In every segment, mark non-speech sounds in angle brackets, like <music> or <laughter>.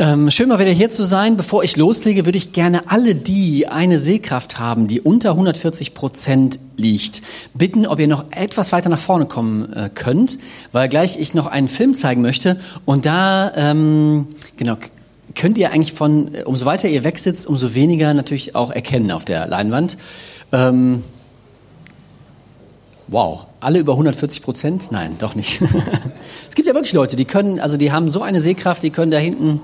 Ähm, schön mal wieder hier zu sein. Bevor ich loslege, würde ich gerne alle, die eine Sehkraft haben, die unter 140 Prozent liegt, bitten, ob ihr noch etwas weiter nach vorne kommen äh, könnt, weil gleich ich noch einen Film zeigen möchte. Und da, ähm, genau, könnt ihr eigentlich von, äh, umso weiter ihr wegsitzt, umso weniger natürlich auch erkennen auf der Leinwand. Ähm, wow, alle über 140 Prozent? Nein, doch nicht. <laughs> es gibt ja wirklich Leute, die können, also die haben so eine Sehkraft, die können da hinten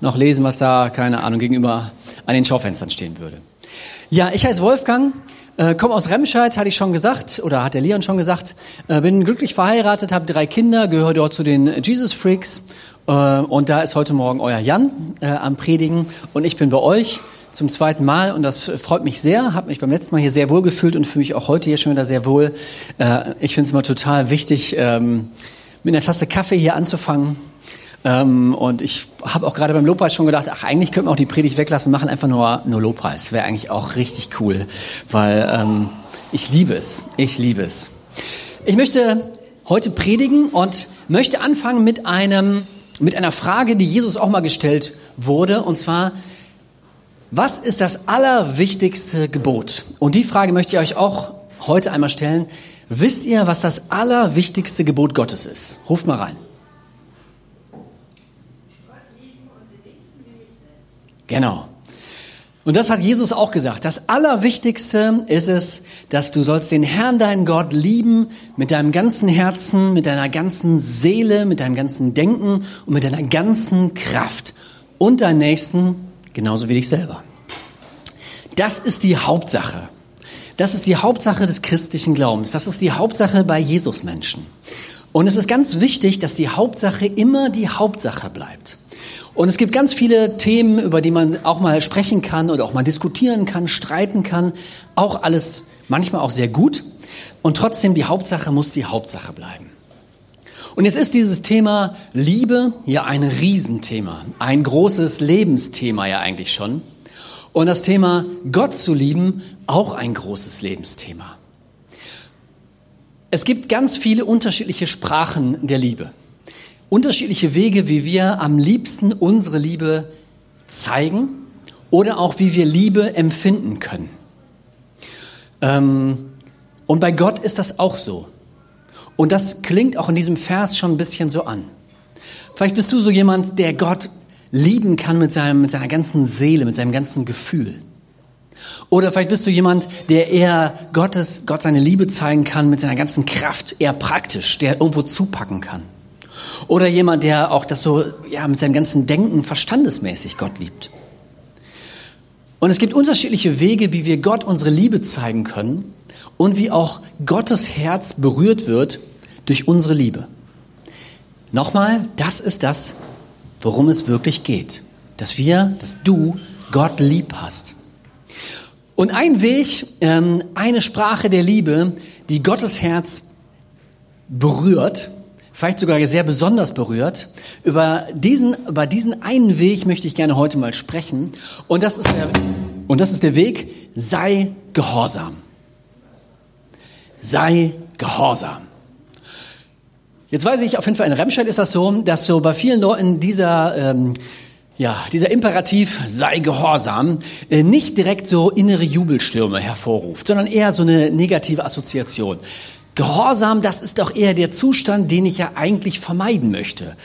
noch lesen, was da, keine Ahnung, gegenüber an den Schaufenstern stehen würde. Ja, ich heiße Wolfgang, äh, komme aus Remscheid, hatte ich schon gesagt, oder hat der Leon schon gesagt, äh, bin glücklich verheiratet, habe drei Kinder, gehöre dort zu den Jesus Freaks. Äh, und da ist heute Morgen euer Jan äh, am Predigen. Und ich bin bei euch zum zweiten Mal und das freut mich sehr, habe mich beim letzten Mal hier sehr wohl gefühlt und fühle mich auch heute hier schon wieder sehr wohl. Äh, ich finde es immer total wichtig, ähm, mit einer Tasse Kaffee hier anzufangen ähm, und ich habe auch gerade beim Lobpreis schon gedacht, ach, eigentlich könnten wir auch die Predigt weglassen, machen einfach nur, nur Lobpreis. Wäre eigentlich auch richtig cool, weil ähm, ich liebe es. Ich liebe es. Ich möchte heute predigen und möchte anfangen mit einem, mit einer Frage, die Jesus auch mal gestellt wurde, und zwar, was ist das allerwichtigste Gebot? Und die Frage möchte ich euch auch heute einmal stellen. Wisst ihr, was das allerwichtigste Gebot Gottes ist? Ruft mal rein. Genau. Und das hat Jesus auch gesagt. Das Allerwichtigste ist es, dass du sollst den Herrn, deinen Gott, lieben mit deinem ganzen Herzen, mit deiner ganzen Seele, mit deinem ganzen Denken und mit deiner ganzen Kraft. Und deinen Nächsten genauso wie dich selber. Das ist die Hauptsache. Das ist die Hauptsache des christlichen Glaubens. Das ist die Hauptsache bei Jesus-Menschen. Und es ist ganz wichtig, dass die Hauptsache immer die Hauptsache bleibt. Und es gibt ganz viele Themen, über die man auch mal sprechen kann oder auch mal diskutieren kann, streiten kann. Auch alles manchmal auch sehr gut. Und trotzdem, die Hauptsache muss die Hauptsache bleiben. Und jetzt ist dieses Thema Liebe ja ein Riesenthema, ein großes Lebensthema ja eigentlich schon. Und das Thema Gott zu lieben auch ein großes Lebensthema. Es gibt ganz viele unterschiedliche Sprachen der Liebe unterschiedliche Wege, wie wir am liebsten unsere Liebe zeigen oder auch wie wir Liebe empfinden können. Ähm, und bei Gott ist das auch so. Und das klingt auch in diesem Vers schon ein bisschen so an. Vielleicht bist du so jemand, der Gott lieben kann mit, seinem, mit seiner ganzen Seele, mit seinem ganzen Gefühl. Oder vielleicht bist du jemand, der eher Gottes, Gott seine Liebe zeigen kann mit seiner ganzen Kraft, eher praktisch, der irgendwo zupacken kann. Oder jemand, der auch das so ja, mit seinem ganzen Denken verstandesmäßig Gott liebt. Und es gibt unterschiedliche Wege, wie wir Gott unsere Liebe zeigen können und wie auch Gottes Herz berührt wird durch unsere Liebe. Nochmal, das ist das, worum es wirklich geht. Dass wir, dass du Gott lieb hast. Und ein Weg, ähm, eine Sprache der Liebe, die Gottes Herz berührt, vielleicht sogar sehr besonders berührt. Über diesen, über diesen einen Weg möchte ich gerne heute mal sprechen. Und das ist der, und das ist der Weg, sei gehorsam. Sei gehorsam. Jetzt weiß ich, auf jeden Fall in Remscheid ist das so, dass so bei vielen Leuten dieser, ähm, ja, dieser Imperativ sei gehorsam äh, nicht direkt so innere Jubelstürme hervorruft, sondern eher so eine negative Assoziation. Gehorsam, das ist doch eher der Zustand, den ich ja eigentlich vermeiden möchte.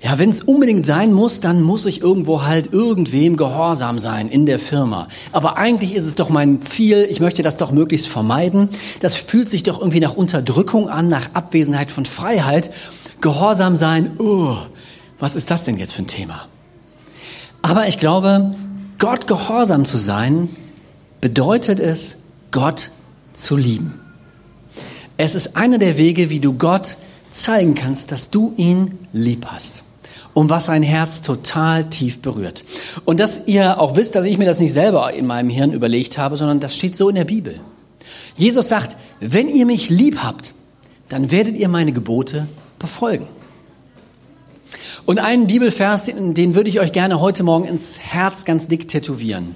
Ja, wenn es unbedingt sein muss, dann muss ich irgendwo halt irgendwem gehorsam sein in der Firma. Aber eigentlich ist es doch mein Ziel, ich möchte das doch möglichst vermeiden. Das fühlt sich doch irgendwie nach Unterdrückung an, nach Abwesenheit von Freiheit. Gehorsam sein, oh, was ist das denn jetzt für ein Thema? Aber ich glaube, Gott gehorsam zu sein, bedeutet es, Gott zu lieben. Es ist einer der Wege, wie du Gott zeigen kannst, dass du ihn lieb hast. Und was sein Herz total tief berührt. Und dass ihr auch wisst, dass ich mir das nicht selber in meinem Hirn überlegt habe, sondern das steht so in der Bibel. Jesus sagt, wenn ihr mich lieb habt, dann werdet ihr meine Gebote befolgen. Und einen Bibelvers, den würde ich euch gerne heute Morgen ins Herz ganz dick tätowieren.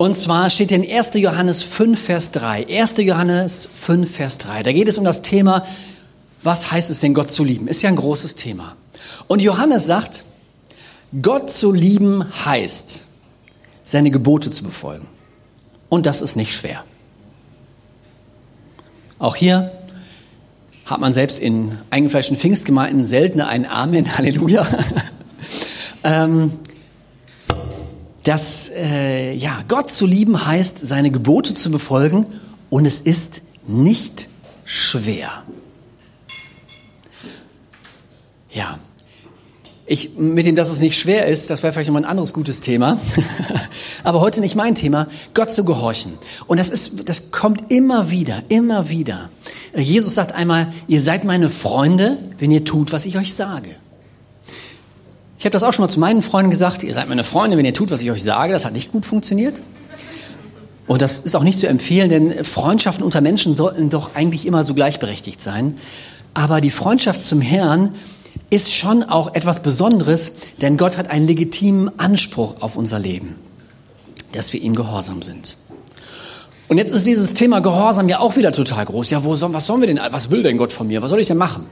Und zwar steht in 1. Johannes 5, Vers 3. 1. Johannes 5, Vers 3. Da geht es um das Thema, was heißt es denn, Gott zu lieben? Ist ja ein großes Thema. Und Johannes sagt, Gott zu lieben heißt, seine Gebote zu befolgen. Und das ist nicht schwer. Auch hier hat man selbst in eingefleischten Pfingstgemeinden seltener ein Amen, <laughs> Halleluja. <laughs> ähm, dass äh, ja, Gott zu lieben heißt, seine Gebote zu befolgen und es ist nicht schwer. Ja, ich, mit dem, dass es nicht schwer ist, das wäre vielleicht nochmal ein anderes gutes Thema. <laughs> Aber heute nicht mein Thema, Gott zu gehorchen. Und das ist, das kommt immer wieder, immer wieder. Jesus sagt einmal, ihr seid meine Freunde, wenn ihr tut, was ich euch sage. Ich habe das auch schon mal zu meinen Freunden gesagt, ihr seid meine Freunde, wenn ihr tut, was ich euch sage. Das hat nicht gut funktioniert. Und das ist auch nicht zu empfehlen, denn Freundschaften unter Menschen sollten doch eigentlich immer so gleichberechtigt sein. Aber die Freundschaft zum Herrn ist schon auch etwas Besonderes, denn Gott hat einen legitimen Anspruch auf unser Leben, dass wir ihm gehorsam sind. Und jetzt ist dieses Thema Gehorsam ja auch wieder total groß. Ja, wo soll, was sollen wir denn, was will denn Gott von mir? Was soll ich denn machen?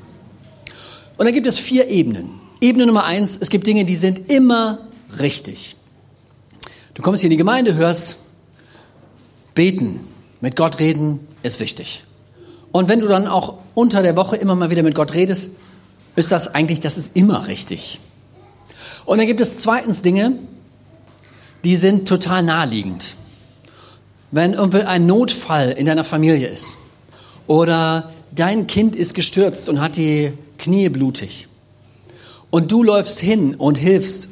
Und da gibt es vier Ebenen. Ebene Nummer eins, es gibt Dinge, die sind immer richtig. Du kommst hier in die Gemeinde, hörst, beten, mit Gott reden ist wichtig. Und wenn du dann auch unter der Woche immer mal wieder mit Gott redest, ist das eigentlich, das ist immer richtig. Und dann gibt es zweitens Dinge, die sind total naheliegend. Wenn irgendwie ein Notfall in deiner Familie ist oder dein Kind ist gestürzt und hat die Knie blutig und du läufst hin und hilfst,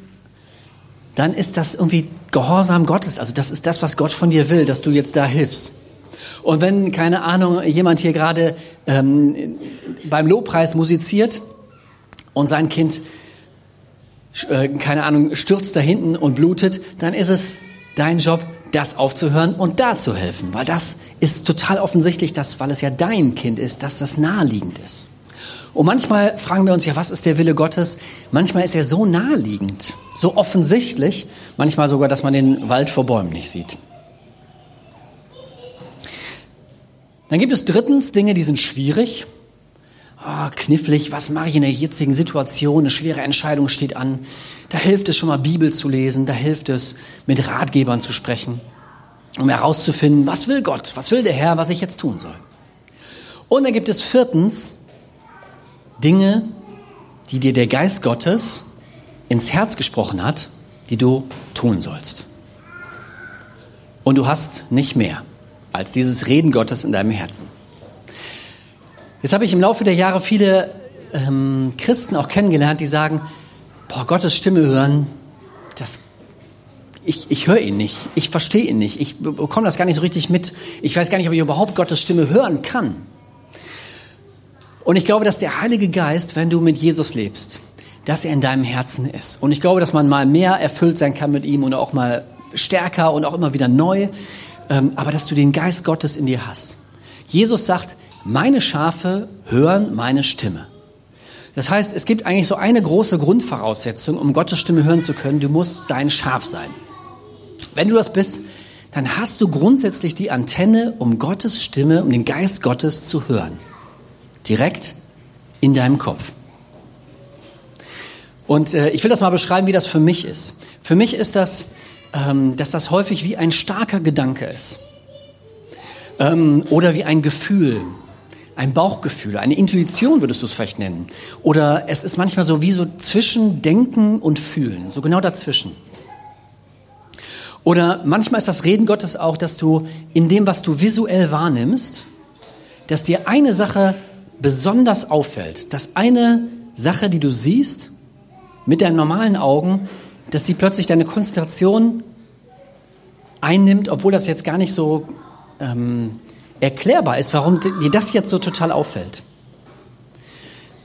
dann ist das irgendwie Gehorsam Gottes. Also das ist das, was Gott von dir will, dass du jetzt da hilfst. Und wenn, keine Ahnung, jemand hier gerade ähm, beim Lobpreis musiziert und sein Kind, äh, keine Ahnung, stürzt da hinten und blutet, dann ist es dein Job, das aufzuhören und da zu helfen, weil das ist total offensichtlich, dass, weil es ja dein Kind ist, dass das naheliegend ist. Und manchmal fragen wir uns ja, was ist der Wille Gottes? Manchmal ist er so naheliegend, so offensichtlich, manchmal sogar, dass man den Wald vor Bäumen nicht sieht. Dann gibt es drittens Dinge, die sind schwierig oh, knifflig, was mache ich in der jetzigen Situation, eine schwere Entscheidung steht an. Da hilft es schon mal Bibel zu lesen, da hilft es mit Ratgebern zu sprechen, um herauszufinden, was will Gott, was will der Herr, was ich jetzt tun soll. Und dann gibt es viertens Dinge, die dir der Geist Gottes ins Herz gesprochen hat, die du tun sollst. Und du hast nicht mehr als dieses Reden Gottes in deinem Herzen. Jetzt habe ich im Laufe der Jahre viele ähm, Christen auch kennengelernt, die sagen, boah, Gottes Stimme hören, das, ich, ich höre ihn nicht, ich verstehe ihn nicht, ich bekomme das gar nicht so richtig mit, ich weiß gar nicht, ob ich überhaupt Gottes Stimme hören kann. Und ich glaube, dass der Heilige Geist, wenn du mit Jesus lebst, dass er in deinem Herzen ist. Und ich glaube, dass man mal mehr erfüllt sein kann mit ihm und auch mal stärker und auch immer wieder neu, ähm, aber dass du den Geist Gottes in dir hast. Jesus sagt, meine Schafe hören meine Stimme. Das heißt, es gibt eigentlich so eine große Grundvoraussetzung, um Gottes Stimme hören zu können. Du musst sein Schaf sein. Wenn du das bist, dann hast du grundsätzlich die Antenne, um Gottes Stimme, um den Geist Gottes zu hören. Direkt in deinem Kopf. Und äh, ich will das mal beschreiben, wie das für mich ist. Für mich ist das, ähm, dass das häufig wie ein starker Gedanke ist. Ähm, oder wie ein Gefühl ein Bauchgefühl, eine Intuition würdest du es vielleicht nennen. Oder es ist manchmal so wie so zwischen Denken und Fühlen, so genau dazwischen. Oder manchmal ist das Reden Gottes auch, dass du in dem, was du visuell wahrnimmst, dass dir eine Sache besonders auffällt, dass eine Sache, die du siehst, mit deinen normalen Augen, dass die plötzlich deine Konzentration einnimmt, obwohl das jetzt gar nicht so ähm, erklärbar ist, warum dir das jetzt so total auffällt.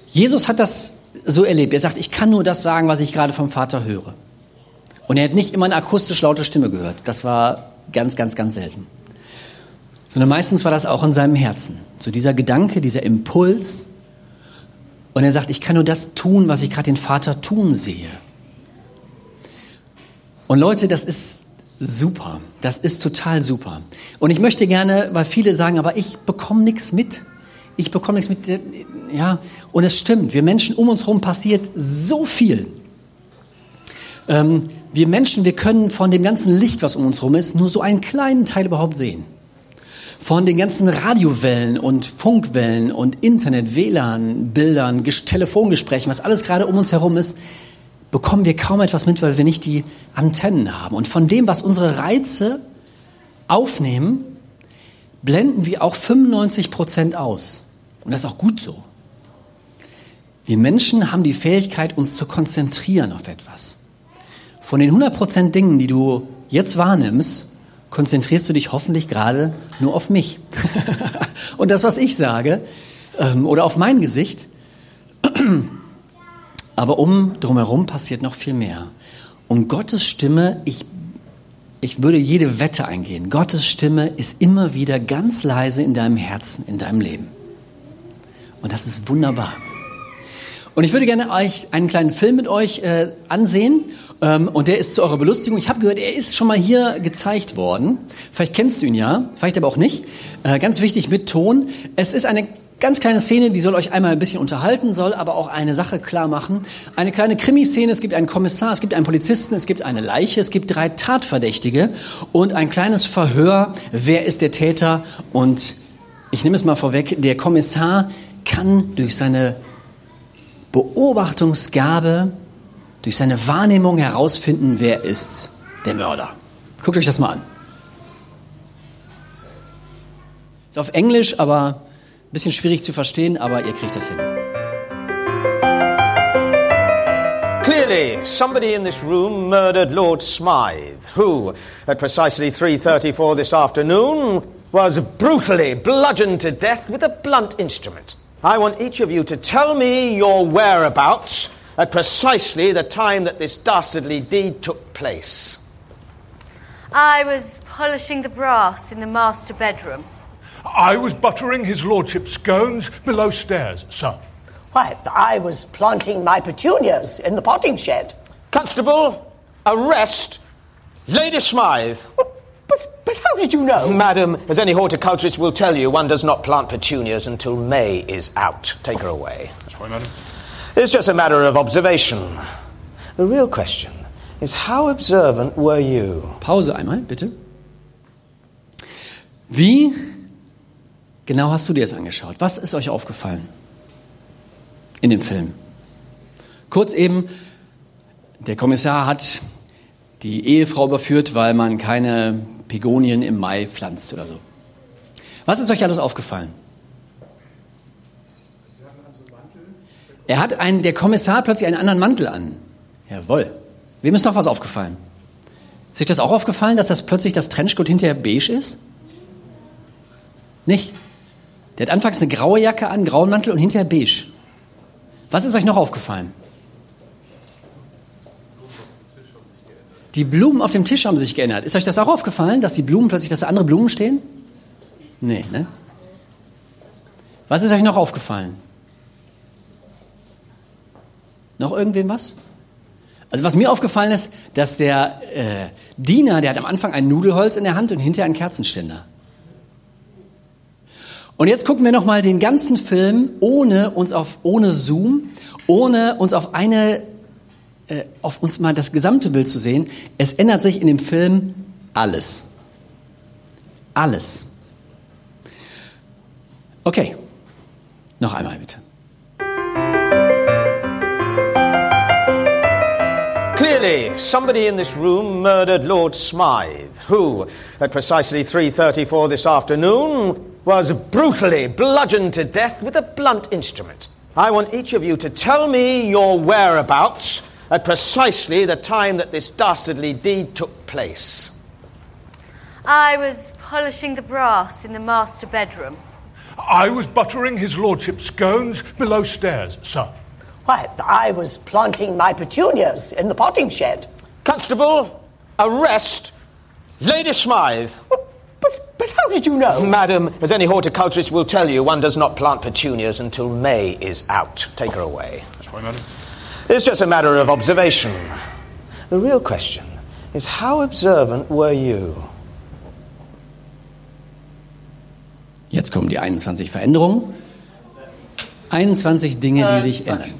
Jesus hat das so erlebt. Er sagt, ich kann nur das sagen, was ich gerade vom Vater höre. Und er hat nicht immer eine akustisch laute Stimme gehört. Das war ganz, ganz, ganz selten. Sondern meistens war das auch in seinem Herzen. So dieser Gedanke, dieser Impuls. Und er sagt, ich kann nur das tun, was ich gerade den Vater tun sehe. Und Leute, das ist super. Das ist total super. Und ich möchte gerne, weil viele sagen, aber ich bekomme nichts mit. Ich bekomme nichts mit. Ja, und es stimmt. Wir Menschen um uns herum passiert so viel. Ähm, wir Menschen, wir können von dem ganzen Licht, was um uns herum ist, nur so einen kleinen Teil überhaupt sehen. Von den ganzen Radiowellen und Funkwellen und Internet, WLAN, Bildern, Telefongesprächen, was alles gerade um uns herum ist, bekommen wir kaum etwas mit, weil wir nicht die Antennen haben. Und von dem, was unsere Reize aufnehmen, blenden wir auch 95 Prozent aus. Und das ist auch gut so. Wir Menschen haben die Fähigkeit, uns zu konzentrieren auf etwas. Von den 100 Prozent Dingen, die du jetzt wahrnimmst, konzentrierst du dich hoffentlich gerade nur auf mich. <laughs> Und das, was ich sage, ähm, oder auf mein Gesicht. <clears throat> Aber um drumherum passiert noch viel mehr. Und Gottes Stimme, ich, ich würde jede Wette eingehen, Gottes Stimme ist immer wieder ganz leise in deinem Herzen, in deinem Leben. Und das ist wunderbar. Und ich würde gerne euch einen kleinen Film mit euch äh, ansehen. Ähm, und der ist zu eurer Belustigung. Ich habe gehört, er ist schon mal hier gezeigt worden. Vielleicht kennst du ihn ja, vielleicht aber auch nicht. Äh, ganz wichtig mit Ton. Es ist eine ganz kleine Szene, die soll euch einmal ein bisschen unterhalten, soll aber auch eine Sache klar machen. Eine kleine Krimiszene, es gibt einen Kommissar, es gibt einen Polizisten, es gibt eine Leiche, es gibt drei Tatverdächtige und ein kleines Verhör, wer ist der Täter und ich nehme es mal vorweg, der Kommissar kann durch seine Beobachtungsgabe, durch seine Wahrnehmung herausfinden, wer ist der Mörder. Guckt euch das mal an. Ist auf Englisch, aber ein bisschen schwierig zu verstehen, aber ihr kriegt das hin. Clearly, somebody in this room murdered Lord Smythe, who, at precisely 3.34 this afternoon, was brutally bludgeoned to death with a blunt instrument. I want each of you to tell me your whereabouts at precisely the time that this dastardly deed took place. I was polishing the brass in the master bedroom. I was buttering his lordship's scones below stairs, sir. Why, I was planting my petunias in the potting shed. Constable, arrest Lady Smythe. But, but how did you know? Madam, as any horticulturist will tell you, one does not plant petunias until May is out. Take her away. That's right, madam. It's just a matter of observation. The real question is how observant were you? Pause einmal, bitte. Wie genau hast du dir das angeschaut? Was ist euch aufgefallen in dem Film? Kurz eben, der Kommissar hat die Ehefrau überführt, weil man keine Pegonien im Mai pflanzt oder so. Was ist euch alles aufgefallen? Er hat einen, der Kommissar plötzlich einen anderen Mantel an. Jawohl. Wem ist noch was aufgefallen? Ist euch das auch aufgefallen, dass das plötzlich das Trenchcoat hinterher beige ist? Nicht? Der hat anfangs eine graue Jacke an, einen grauen Mantel und hinterher beige. Was ist euch noch aufgefallen? Die Blumen auf dem Tisch haben sich geändert. Ist euch das auch aufgefallen, dass die Blumen plötzlich, dass da andere Blumen stehen? Nee, ne? Was ist euch noch aufgefallen? Noch irgendwem was? Also was mir aufgefallen ist, dass der äh, Diener, der hat am Anfang ein Nudelholz in der Hand und hinterher einen Kerzenständer. Und jetzt gucken wir noch mal den ganzen Film ohne uns auf ohne Zoom, ohne uns auf eine äh, auf uns mal das gesamte Bild zu sehen. Es ändert sich in dem Film alles. Alles. Okay. Noch einmal bitte. Clearly, somebody in this room murdered Lord Smythe, who, at precisely 3.34 this afternoon, was brutally bludgeoned to death with a blunt instrument. I want each of you to tell me your whereabouts at precisely the time that this dastardly deed took place. I was polishing the brass in the master bedroom. I was buttering his lordship's scones below stairs, sir. Why, I was planting my petunias in the potting shed. Constable, arrest Lady Smythe. Oh, but, but how did you know? Madam, as any horticulturist will tell you, one does not plant petunias until May is out. Take her away. That's right, madam. It's just a matter of observation. The real question is how observant were you? Jetzt kommen die 21 Veränderungen. 21 Dinge, die uh, sich ändern.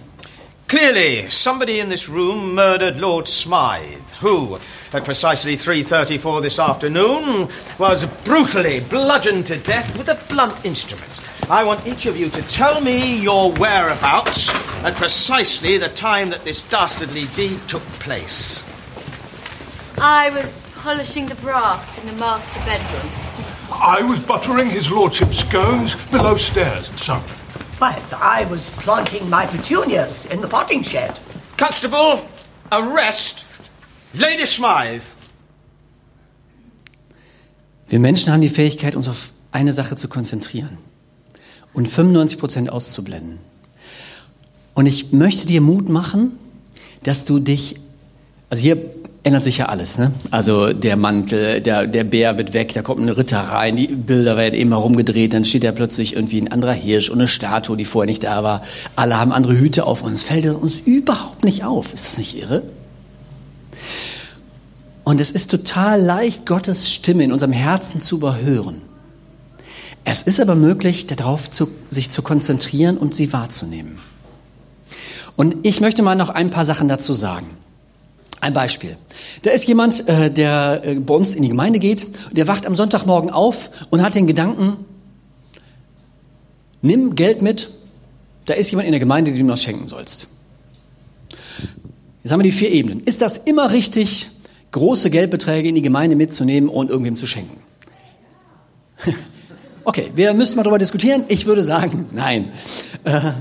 Clearly, somebody in this room murdered Lord Smythe, who, at precisely 3.34 this afternoon, was brutally bludgeoned to death with a blunt instrument. I want each of you to tell me your whereabouts at precisely the time that this dastardly deed took place. I was polishing the brass in the master bedroom. I was buttering his lordship's scones below stairs, sir. But I was planting my petunias in the potting shed. Constable, arrest Lady Smythe. Wir Menschen haben die Fähigkeit, uns auf eine Sache zu konzentrieren und 95 Prozent auszublenden. Und ich möchte dir Mut machen, dass du dich, also hier ändert sich ja alles, ne? Also der Mantel, der, der Bär wird weg, da kommt ein Ritter rein, die Bilder werden eben herumgedreht, dann steht da plötzlich irgendwie ein anderer Hirsch und eine Statue, die vorher nicht da war. Alle haben andere Hüte auf und es fällt uns überhaupt nicht auf. Ist das nicht irre? Und es ist total leicht, Gottes Stimme in unserem Herzen zu überhören. Es ist aber möglich, darauf zu, sich zu konzentrieren und sie wahrzunehmen. Und ich möchte mal noch ein paar Sachen dazu sagen. Ein Beispiel. Da ist jemand, äh, der äh, bei uns in die Gemeinde geht, der wacht am Sonntagmorgen auf und hat den Gedanken, nimm Geld mit, da ist jemand in der Gemeinde, dem du was schenken sollst. Jetzt haben wir die vier Ebenen. Ist das immer richtig, große Geldbeträge in die Gemeinde mitzunehmen und irgendwem zu schenken? <laughs> Okay, wir müssen mal darüber diskutieren. Ich würde sagen, <laughs> nein. Äh,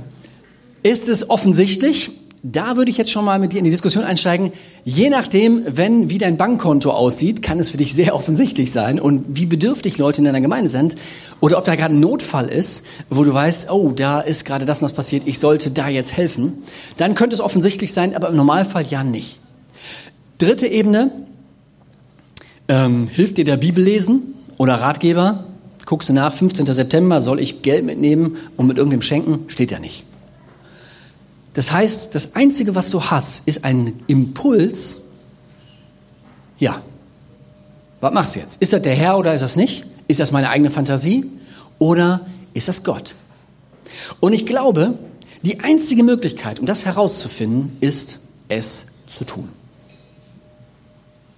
ist es offensichtlich? Da würde ich jetzt schon mal mit dir in die Diskussion einsteigen. Je nachdem, wenn wie dein Bankkonto aussieht, kann es für dich sehr <laughs> offensichtlich sein und wie bedürftig Leute in deiner Gemeinde sind oder ob da gerade ein Notfall ist, wo du weißt, oh, da ist gerade das was passiert, ich sollte da jetzt helfen, dann könnte es offensichtlich sein, aber im Normalfall ja nicht. Dritte Ebene, ähm, hilft dir der Bibellesen oder Ratgeber? Guckst du nach, 15. September, soll ich Geld mitnehmen und mit irgendwem schenken? Steht ja nicht. Das heißt, das Einzige, was du hast, ist ein Impuls. Ja. Was machst du jetzt? Ist das der Herr oder ist das nicht? Ist das meine eigene Fantasie oder ist das Gott? Und ich glaube, die einzige Möglichkeit, um das herauszufinden, ist, es zu tun.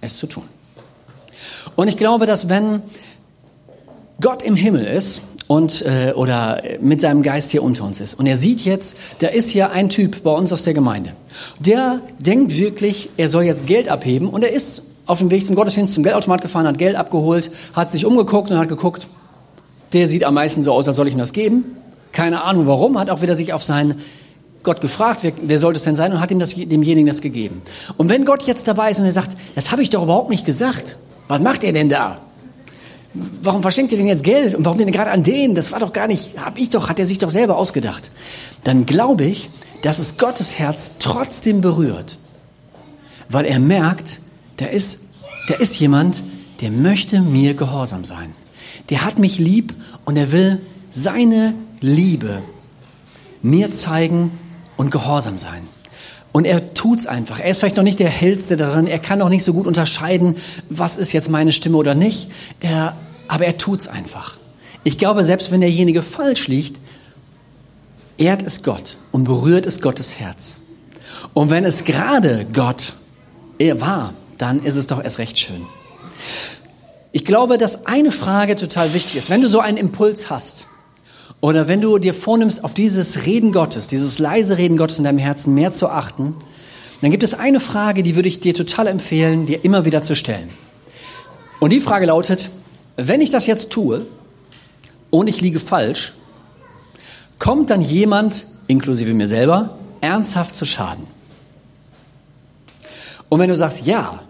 Es zu tun. Und ich glaube, dass wenn Gott im Himmel ist und äh, oder mit seinem Geist hier unter uns ist und er sieht jetzt, da ist hier ein Typ bei uns aus der Gemeinde, der denkt wirklich, er soll jetzt Geld abheben und er ist auf dem Weg zum Gottesdienst zum Geldautomat gefahren, hat Geld abgeholt, hat sich umgeguckt und hat geguckt, der sieht am meisten so aus, als soll ich ihm das geben. Keine Ahnung warum, hat auch wieder sich auf seinen Gott gefragt, wer, wer sollte es denn sein und hat ihm das, demjenigen das gegeben. Und wenn Gott jetzt dabei ist und er sagt, das habe ich doch überhaupt nicht gesagt, was macht er denn da? Warum verschenkt ihr denn jetzt Geld und warum denn gerade an den? Das war doch gar nicht, hab ich doch, hat er sich doch selber ausgedacht. Dann glaube ich, dass es Gottes Herz trotzdem berührt, weil er merkt, da ist, da ist jemand, der möchte mir gehorsam sein. Der hat mich lieb und er will seine Liebe mir zeigen und gehorsam sein. Und er tut's einfach. Er ist vielleicht noch nicht der hellste darin. Er kann noch nicht so gut unterscheiden, was ist jetzt meine Stimme oder nicht. Er, aber er tut's einfach. Ich glaube, selbst wenn derjenige falsch liegt, ehrt es Gott und berührt es Gottes Herz. Und wenn es gerade Gott er war, dann ist es doch erst recht schön. Ich glaube, dass eine Frage total wichtig ist. Wenn du so einen Impuls hast, oder wenn du dir vornimmst, auf dieses Reden Gottes, dieses leise Reden Gottes in deinem Herzen mehr zu achten, dann gibt es eine Frage, die würde ich dir total empfehlen, dir immer wieder zu stellen. Und die Frage lautet, wenn ich das jetzt tue und ich liege falsch, kommt dann jemand, inklusive mir selber, ernsthaft zu Schaden? Und wenn du sagst, ja,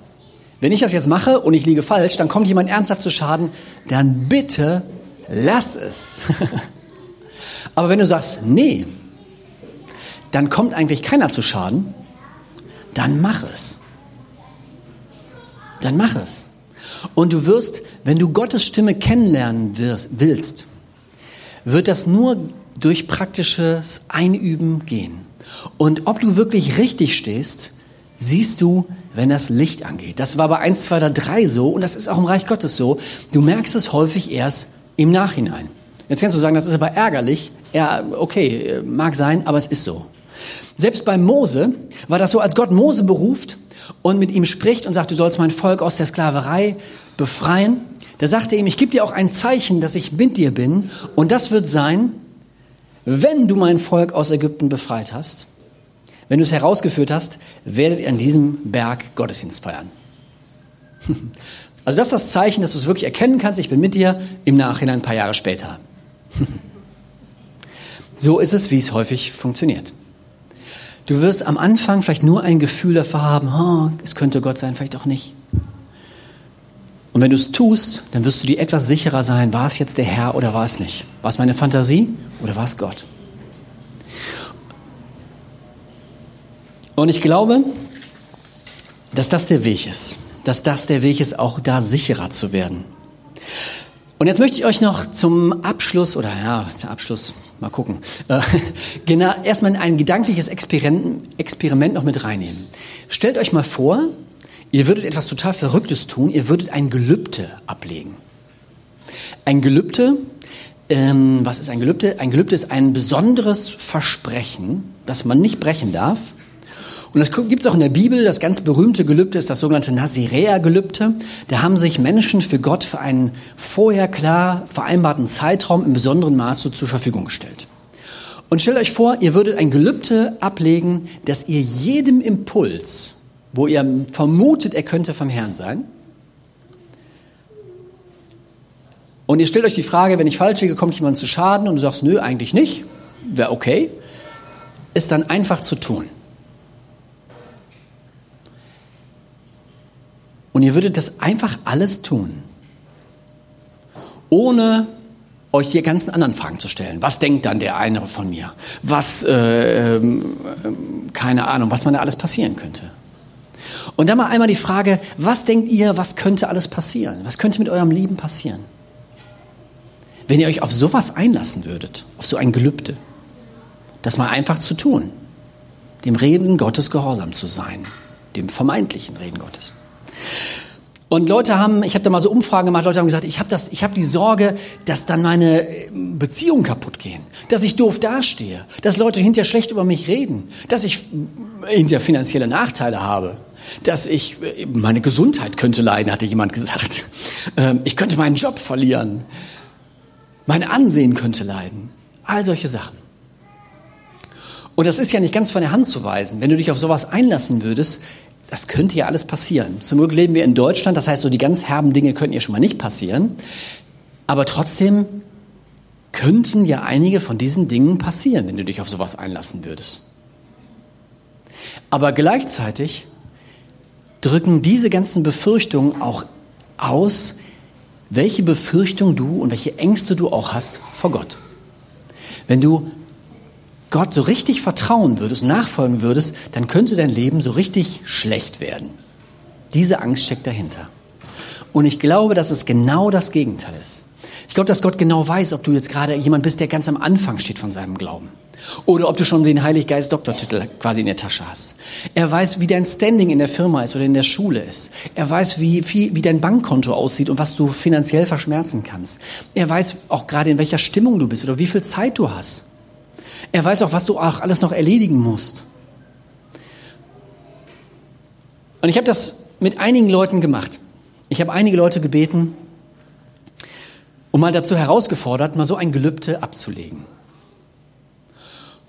wenn ich das jetzt mache und ich liege falsch, dann kommt jemand ernsthaft zu Schaden, dann bitte lass es. <laughs> Aber wenn du sagst, nee, dann kommt eigentlich keiner zu Schaden, dann mach es. Dann mach es. Und du wirst, wenn du Gottes Stimme kennenlernen willst, wird das nur durch praktisches Einüben gehen. Und ob du wirklich richtig stehst, siehst du, wenn das Licht angeht. Das war bei 1, 2 oder 3 so und das ist auch im Reich Gottes so. Du merkst es häufig erst im Nachhinein. Jetzt kannst du sagen, das ist aber ärgerlich. Ja, okay, mag sein, aber es ist so. Selbst bei Mose war das so, als Gott Mose beruft und mit ihm spricht und sagt, du sollst mein Volk aus der Sklaverei befreien. Da sagte er ihm, ich gebe dir auch ein Zeichen, dass ich mit dir bin. Und das wird sein, wenn du mein Volk aus Ägypten befreit hast, wenn du es herausgeführt hast, werdet ihr an diesem Berg Gottesdienst feiern. <laughs> Also das ist das Zeichen, dass du es wirklich erkennen kannst, ich bin mit dir im Nachhinein ein paar Jahre später. <laughs> So ist es, wie es häufig funktioniert. Du wirst am Anfang vielleicht nur ein Gefühl dafür haben, oh, es könnte Gott sein, vielleicht auch nicht. Und wenn du es tust, dann wirst du dir etwas sicherer sein, war es jetzt der Herr oder war es nicht? War es meine Fantasie oder war es Gott? Und ich glaube, dass das der Weg ist, dass das der Weg ist, auch da sicherer zu werden. Und jetzt möchte ich euch noch zum Abschluss, oder ja, Abschluss, mal gucken, äh, <laughs> genau, erstmal ein gedankliches Experiment, Experiment noch mit reinnehmen. Stellt euch mal vor, ihr würdet etwas total Verrücktes tun, ihr würdet ein Gelübde ablegen. Ein Gelübde, ähm, was ist ein Gelübde? Ein Gelübde ist ein besonderes Versprechen, das man nicht brechen darf und das gibt es auch in der Bibel. Das ganz berühmte Gelübde ist das sogenannte Nazirea-Gelübde. Da haben sich Menschen für Gott für einen vorher klar vereinbarten Zeitraum im besonderen Maße zur Verfügung gestellt. Und stellt euch vor, ihr würdet ein Gelübde ablegen, dass ihr jedem Impuls, wo ihr vermutet, er könnte vom Herrn sein, und ihr stellt euch die Frage, wenn ich falsch liege, kommt jemand zu Schaden und du sagst, nö, eigentlich nicht, wäre okay, ist dann einfach zu tun. Und ihr würdet das einfach alles tun, ohne euch die ganzen anderen Fragen zu stellen. Was denkt dann der eine von mir? Was, äh, äh, keine Ahnung, was man da alles passieren könnte. Und dann mal einmal die Frage, was denkt ihr, was könnte alles passieren? Was könnte mit eurem Leben passieren? Wenn ihr euch auf sowas einlassen würdet, auf so ein Gelübde, das mal einfach zu tun, dem Reden Gottes gehorsam zu sein, dem vermeintlichen Reden Gottes. Und Leute haben, ich habe da mal so Umfragen gemacht, Leute haben gesagt, ich habe das, die Sorge, dass dann meine äh, Beziehungen kaputt gehen, dass ich doof dastehe, dass Leute hinterher schlecht über mich reden, dass ich äh, hinterher finanzielle Nachteile habe, dass ich äh, meine Gesundheit könnte leiden, hatte jemand gesagt. <laughs> Ähm, ich könnte meinen Job verlieren, mein Ansehen könnte leiden, all solche Sachen. Und das ist ja nicht ganz von der Hand zu weisen. Wenn du dich auf sowas einlassen würdest, das könnte ja alles passieren. Zum Glück leben wir in Deutschland, das heißt, so die ganz herben Dinge könnten ja schon mal nicht passieren. Aber trotzdem könnten ja einige von diesen Dingen passieren, wenn du dich auf sowas einlassen würdest. Aber gleichzeitig drücken diese ganzen Befürchtungen auch aus, welche Befürchtung du und welche Ängste du auch hast vor Gott. Wenn du Gott so richtig vertrauen würdest, nachfolgen würdest, dann könnte dein Leben so richtig schlecht werden. Diese Angst steckt dahinter. Und ich glaube, dass es genau das Gegenteil ist. Ich glaube, dass Gott genau weiß, ob du jetzt gerade jemand bist, der ganz am Anfang steht von seinem Glauben. Oder ob du schon den Heiliggeist Doktortitel quasi in der Tasche hast. Er weiß, wie dein Standing in der Firma ist oder in der Schule ist. Er weiß, wie, wie, wie dein Bankkonto aussieht und was du finanziell verschmerzen kannst. Er weiß auch gerade, in welcher Stimmung du bist oder wie viel Zeit du hast. Er weiß auch, was du auch alles noch erledigen musst. Und ich habe das mit einigen Leuten gemacht. Ich habe einige Leute gebeten und mal dazu herausgefordert, mal so ein Gelübde abzulegen.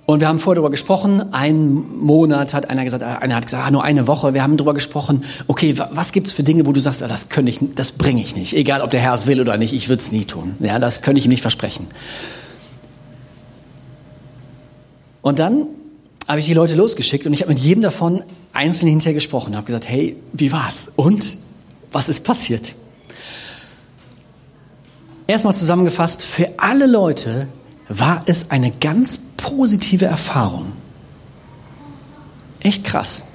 Und wir haben vorher darüber gesprochen, ein Monat hat einer gesagt, einer hat gesagt, ah, nur eine Woche. Wir haben darüber gesprochen, okay, was gibt's für Dinge, wo du sagst, ah, das kann ich, das bringe ich nicht. Egal, ob der Herr es will oder nicht, ich würde es nie tun. Ja, das könnte ich ihm nicht versprechen. Und dann habe ich die Leute losgeschickt und ich habe mit jedem davon einzeln hinterher gesprochen und habe gesagt, hey, wie war's? Und was ist passiert? Erstmal zusammengefasst, für alle Leute war es eine ganz positive Erfahrung. Echt krass.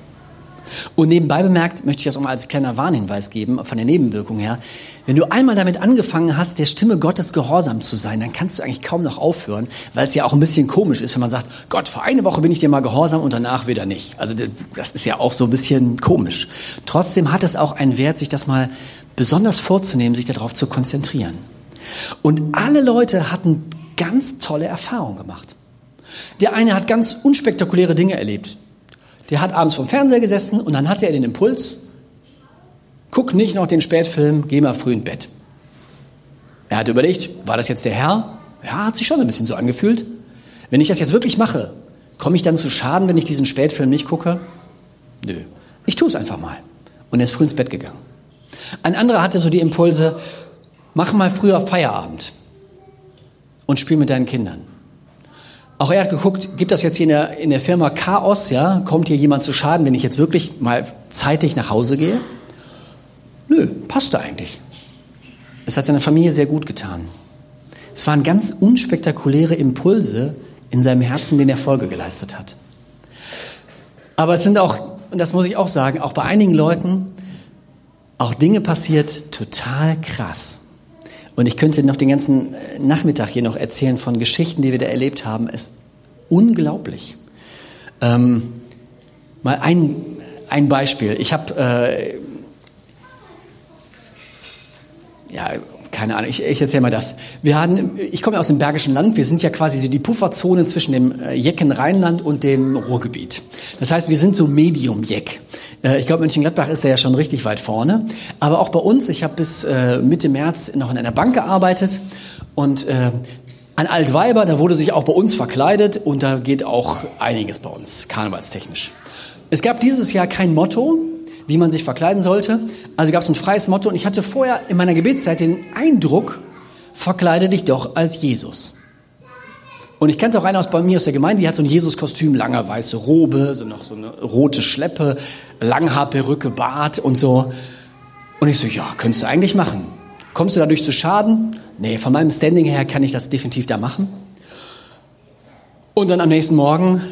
Und nebenbei bemerkt möchte ich das auch mal als kleiner Warnhinweis geben, von der Nebenwirkung her. Wenn du einmal damit angefangen hast, der Stimme Gottes gehorsam zu sein, dann kannst du eigentlich kaum noch aufhören, weil es ja auch ein bisschen komisch ist, wenn man sagt, Gott, für eine Woche bin ich dir mal gehorsam und danach wieder nicht. Also das ist ja auch so ein bisschen komisch. Trotzdem hat es auch einen Wert, sich das mal besonders vorzunehmen, sich darauf zu konzentrieren. Und alle Leute hatten ganz tolle Erfahrungen gemacht. Der eine hat ganz unspektakuläre Dinge erlebt. Der hat abends vom Fernseher gesessen und dann hatte er den Impuls, guck nicht noch den Spätfilm, geh mal früh ins Bett. Er hat überlegt, war das jetzt der Herr? Ja, hat sich schon ein bisschen so angefühlt. Wenn ich das jetzt wirklich mache, komme ich dann zu Schaden, wenn ich diesen Spätfilm nicht gucke? Nö, ich tue es einfach mal. Und er ist früh ins Bett gegangen. Ein anderer hatte so die Impulse, mach mal früher Feierabend und spiel mit deinen Kindern. Auch er hat geguckt, gibt das jetzt hier in der, in der Firma Chaos, ja? Kommt hier jemand zu Schaden, wenn ich jetzt wirklich mal zeitig nach Hause gehe? Nö, passte eigentlich. Es hat seiner Familie sehr gut getan. Es waren ganz unspektakuläre Impulse in seinem Herzen, den er Folge geleistet hat. Aber es sind auch, und das muss ich auch sagen, auch bei einigen Leuten auch Dinge passiert, total krass. Und ich könnte noch den ganzen äh, Nachmittag hier noch erzählen von Geschichten, die wir da erlebt haben. Es ist unglaublich. Ähm, mal ein, ein Beispiel. Ich habe, äh, ja, keine Ahnung, ich, ich erzähle mal das. Wir hatten, ich komme ja aus dem Bergischen Land, wir sind ja quasi die Pufferzone zwischen dem äh, Jecken-Rheinland und dem Ruhrgebiet. Das heißt, wir sind so Medium-Jeck. Äh, ich glaube, Mönchengladbach ist da ja schon richtig weit vorne. Aber auch bei uns, ich habe bis äh, Mitte März noch in einer Bank gearbeitet und an Altweiber, da wurde sich auch bei uns verkleidet und da geht auch einiges bei uns, karnevalstechnisch. Es gab dieses Jahr kein Motto, wie man sich verkleiden sollte. Also gab es ein freies Motto und ich hatte vorher in meiner Gebetszeit den Eindruck, verkleide dich doch als Jesus. Und ich kannte auch einen aus bei mir aus der Gemeinde, die hat so ein Jesus-Kostüm, lange weiße Robe, so noch so eine rote Schleppe, Langhaarperücke, Bart und so. Und ich so, ja, könntest du eigentlich machen. Kommst du dadurch zu Schaden? Nee, von meinem Standing her kann ich das definitiv da machen. Und dann am nächsten Morgen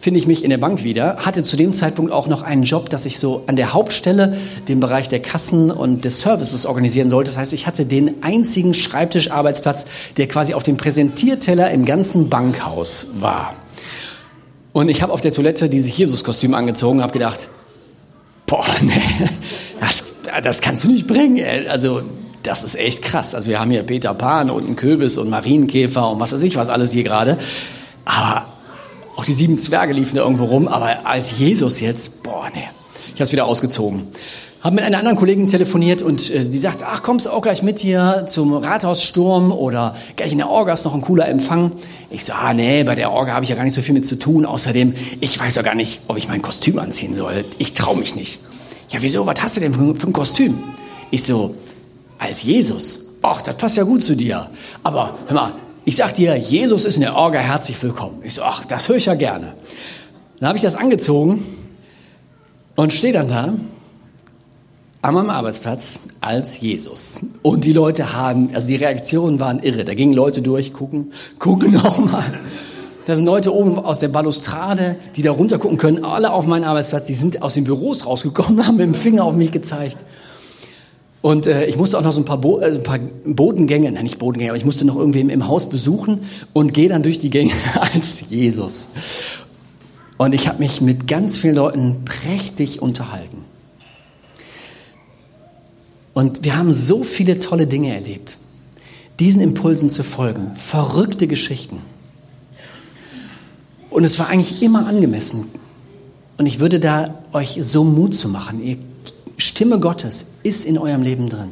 finde ich mich in der Bank wieder, hatte zu dem Zeitpunkt auch noch einen Job, dass ich so an der Hauptstelle den Bereich der Kassen und des Services organisieren sollte. Das heißt, ich hatte den einzigen Schreibtischarbeitsplatz, der quasi auf dem Präsentierteller im ganzen Bankhaus war. Und ich habe auf der Toilette dieses Jesus-Kostüm angezogen und habe gedacht, boah, <laughs> nee, das, das kannst du nicht bringen. Also das ist echt krass. Also wir haben hier Peter Pan und einen Kürbis und Marienkäfer und was weiß ich was alles hier gerade. Aber auch die sieben Zwerge liefen da irgendwo rum, aber als Jesus jetzt, boah, nee. Ich habe es wieder ausgezogen. Habe mit einer anderen Kollegin telefoniert und äh, die sagt, ach, kommst du auch gleich mit hier zum Rathaussturm oder gleich in der Orga ist noch ein cooler Empfang. Ich so, ah, nee, bei der Orga habe ich ja gar nicht so viel mit zu tun. Außerdem, ich weiß ja gar nicht, ob ich mein Kostüm anziehen soll. Ich traue mich nicht. Ja, wieso? Was hast du denn für, für ein Kostüm? Ich so, als Jesus. Ach, das passt ja gut zu dir. Aber hör mal, ich sag dir, Jesus ist in der Orga herzlich willkommen. Ich so, ach, das höre ich ja gerne. Dann habe ich das angezogen und stehe dann da an meinem Arbeitsplatz als Jesus. Und die Leute haben, also die Reaktionen waren irre. Da gingen Leute durch, gucken, gucken <laughs> nochmal. Da sind Leute oben aus der Balustrade, die da runter gucken können, alle auf meinen Arbeitsplatz. Die sind aus den Büros rausgekommen, <laughs> haben mit dem Finger auf mich gezeigt. Und äh, ich musste auch noch so ein paar, Bo äh, ein paar Bodengänge, nein nicht Bodengänge, aber ich musste noch irgendwie im, im Haus besuchen und gehe dann durch die Gänge <laughs> als Jesus. Und ich habe mich mit ganz vielen Leuten prächtig unterhalten. Und wir haben so viele tolle Dinge erlebt, diesen Impulsen zu folgen, verrückte Geschichten. Und es war eigentlich immer angemessen. Und ich würde da euch so Mut zu machen. Ihr Stimme Gottes ist in eurem Leben drin.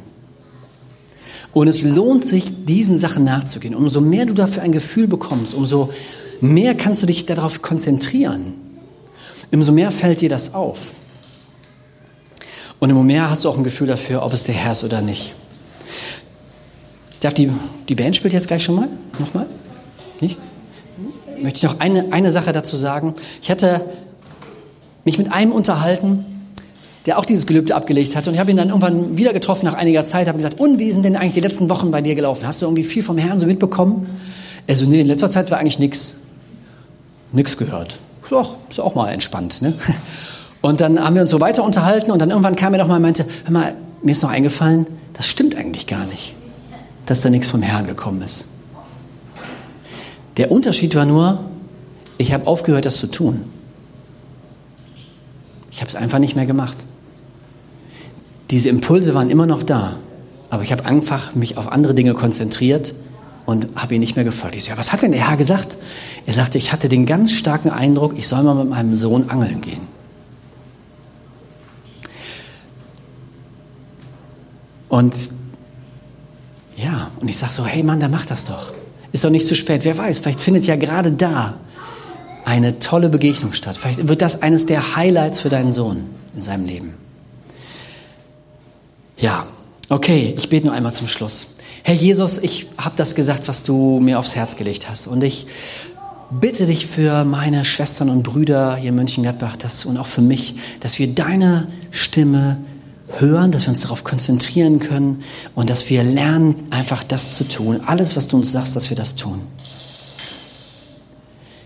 Und es lohnt sich, diesen Sachen nachzugehen. Umso mehr du dafür ein Gefühl bekommst, umso mehr kannst du dich darauf konzentrieren. Umso mehr fällt dir das auf. Und umso mehr hast du auch ein Gefühl dafür, ob es der Herr ist oder nicht. Ich darf die, die Band spielt jetzt gleich schon mal? Nochmal? Nicht? Möchte ich noch eine, eine Sache dazu sagen. Ich hatte mich mit einem unterhalten, der auch dieses Gelübde abgelegt hatte. Und ich habe ihn dann irgendwann wieder getroffen nach einiger Zeit, habe gesagt, und wie sind denn eigentlich die letzten Wochen bei dir gelaufen? Hast du irgendwie viel vom Herrn so mitbekommen? Er so, nee, in letzter Zeit war eigentlich nichts. Nichts gehört. So, ist auch mal entspannt. Ne? <laughs> Und dann haben wir uns so weiter unterhalten und dann irgendwann kam er doch mal und meinte, hör mal, mir ist noch eingefallen, das stimmt eigentlich gar nicht, dass da nichts vom Herrn gekommen ist. Der Unterschied war nur, ich habe aufgehört, das zu tun. Ich habe es einfach nicht mehr gemacht. Diese Impulse waren immer noch da, aber ich habe einfach mich auf andere Dinge konzentriert und habe ihn nicht mehr gefolgt. Ich so, ja, was hat denn der Herr gesagt? Er sagte, ich hatte den ganz starken Eindruck, ich soll mal mit meinem Sohn angeln gehen. Und ja, und ich sage so, hey Mann, dann mach das doch. Ist doch nicht zu spät. Wer weiß, vielleicht findet ja gerade da eine tolle Begegnung statt. Vielleicht wird das eines der Highlights für deinen Sohn in seinem Leben. Ja, okay, ich bete nur einmal zum Schluss. Herr Jesus, ich habe das gesagt, was du mir aufs Herz gelegt hast. Und ich bitte dich für meine Schwestern und Brüder hier in Mönchengladbach dass, und auch für mich, dass wir deine Stimme hören, dass wir uns darauf konzentrieren können und dass wir lernen, einfach das zu tun. Alles, was du uns sagst, dass wir das tun.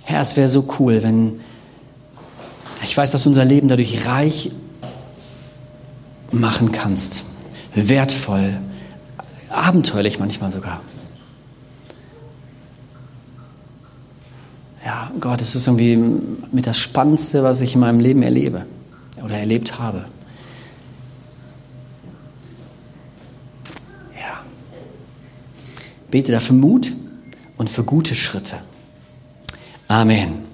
Herr, es wäre so cool, wenn ich weiß, dass du unser Leben dadurch reich machen kannst. Wertvoll, abenteuerlich manchmal sogar. Ja, Gott, es ist irgendwie mit das Spannendste, was ich in meinem Leben erlebe oder erlebt habe. Bete dafür Mut und für gute Schritte. Amen.